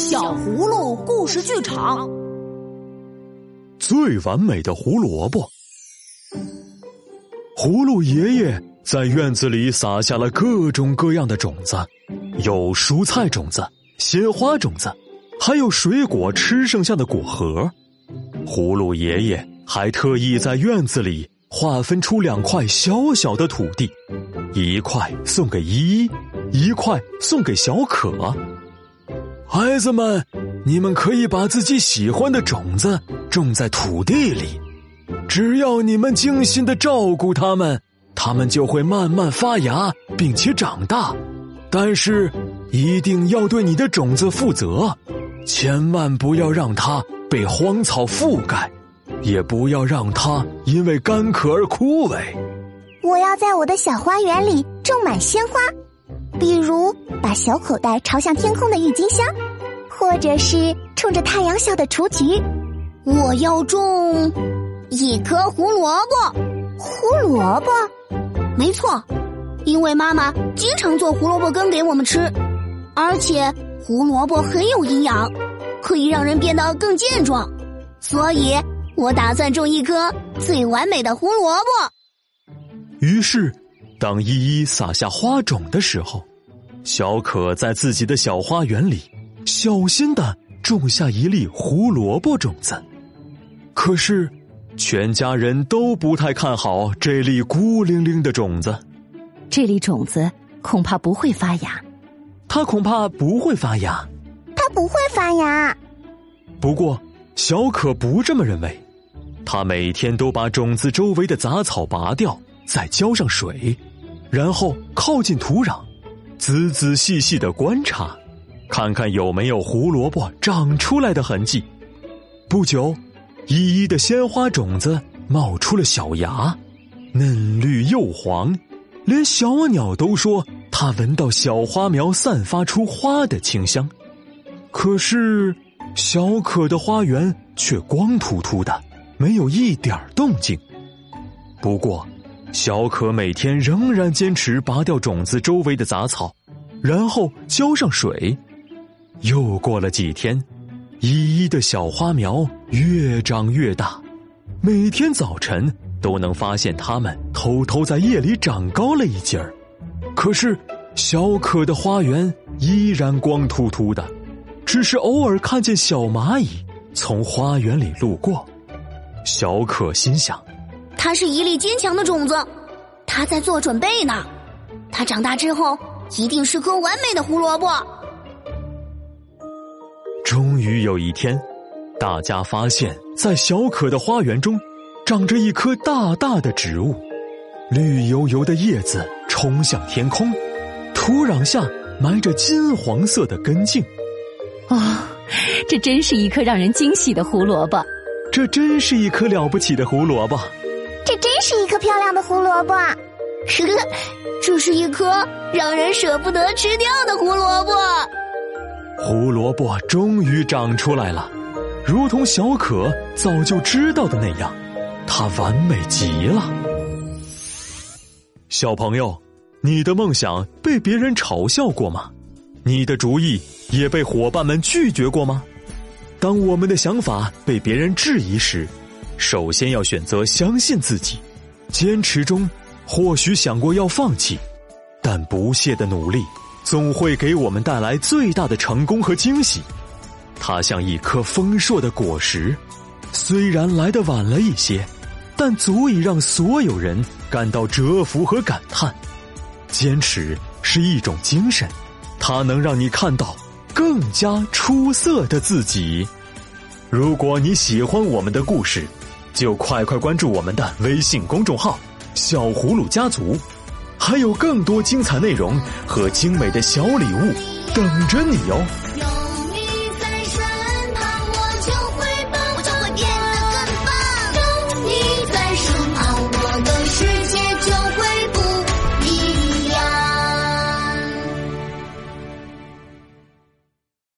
小葫芦故事剧场，最完美的胡萝卜。葫芦爷爷在院子里撒下了各种各样的种子，有蔬菜种子、鲜花种子，还有水果吃剩下的果核。葫芦爷爷还特意在院子里划分出两块小小的土地，一块送给依依，一块送给小可。孩子们，你们可以把自己喜欢的种子种在土地里，只要你们精心的照顾它们，它们就会慢慢发芽并且长大。但是，一定要对你的种子负责，千万不要让它被荒草覆盖，也不要让它因为干渴而枯萎。我要在我的小花园里种满鲜花。比如，把小口袋朝向天空的郁金香，或者是冲着太阳笑的雏菊。我要种一颗胡萝卜。胡萝卜，没错，因为妈妈经常做胡萝卜羹给我们吃，而且胡萝卜很有营养，可以让人变得更健壮。所以我打算种一颗最完美的胡萝卜。于是，当依依撒下花种的时候。小可在自己的小花园里，小心的种下一粒胡萝卜种子。可是，全家人都不太看好这粒孤零零的种子。这粒种子恐怕不会发芽。它恐怕不会发芽。它不会发芽。不过，小可不这么认为。他每天都把种子周围的杂草拔掉，再浇上水，然后靠近土壤。仔仔细细的观察，看看有没有胡萝卜长出来的痕迹。不久，依依的鲜花种子冒出了小芽，嫩绿又黄，连小鸟都说它闻到小花苗散发出花的清香。可是，小可的花园却光秃秃的，没有一点动静。不过，小可每天仍然坚持拔掉种子周围的杂草，然后浇上水。又过了几天，依依的小花苗越长越大，每天早晨都能发现它们偷偷在夜里长高了一截儿。可是，小可的花园依然光秃秃的，只是偶尔看见小蚂蚁从花园里路过。小可心想。它是一粒坚强的种子，它在做准备呢。它长大之后一定是颗完美的胡萝卜。终于有一天，大家发现，在小可的花园中，长着一棵大大的植物，绿油油的叶子冲向天空，土壤下埋着金黄色的根茎。哦，这真是一颗让人惊喜的胡萝卜！这真是一颗了不起的胡萝卜！颗漂亮的胡萝卜，呵呵，这是一颗让人舍不得吃掉的胡萝卜。胡萝卜终于长出来了，如同小可早就知道的那样，它完美极了。小朋友，你的梦想被别人嘲笑过吗？你的主意也被伙伴们拒绝过吗？当我们的想法被别人质疑时，首先要选择相信自己，坚持中或许想过要放弃，但不懈的努力总会给我们带来最大的成功和惊喜。它像一颗丰硕的果实，虽然来得晚了一些，但足以让所有人感到折服和感叹。坚持是一种精神，它能让你看到更加出色的自己。如果你喜欢我们的故事，就快快关注我们的微信公众号“小葫芦家族”，还有更多精彩内容和精美的小礼物等着你哦！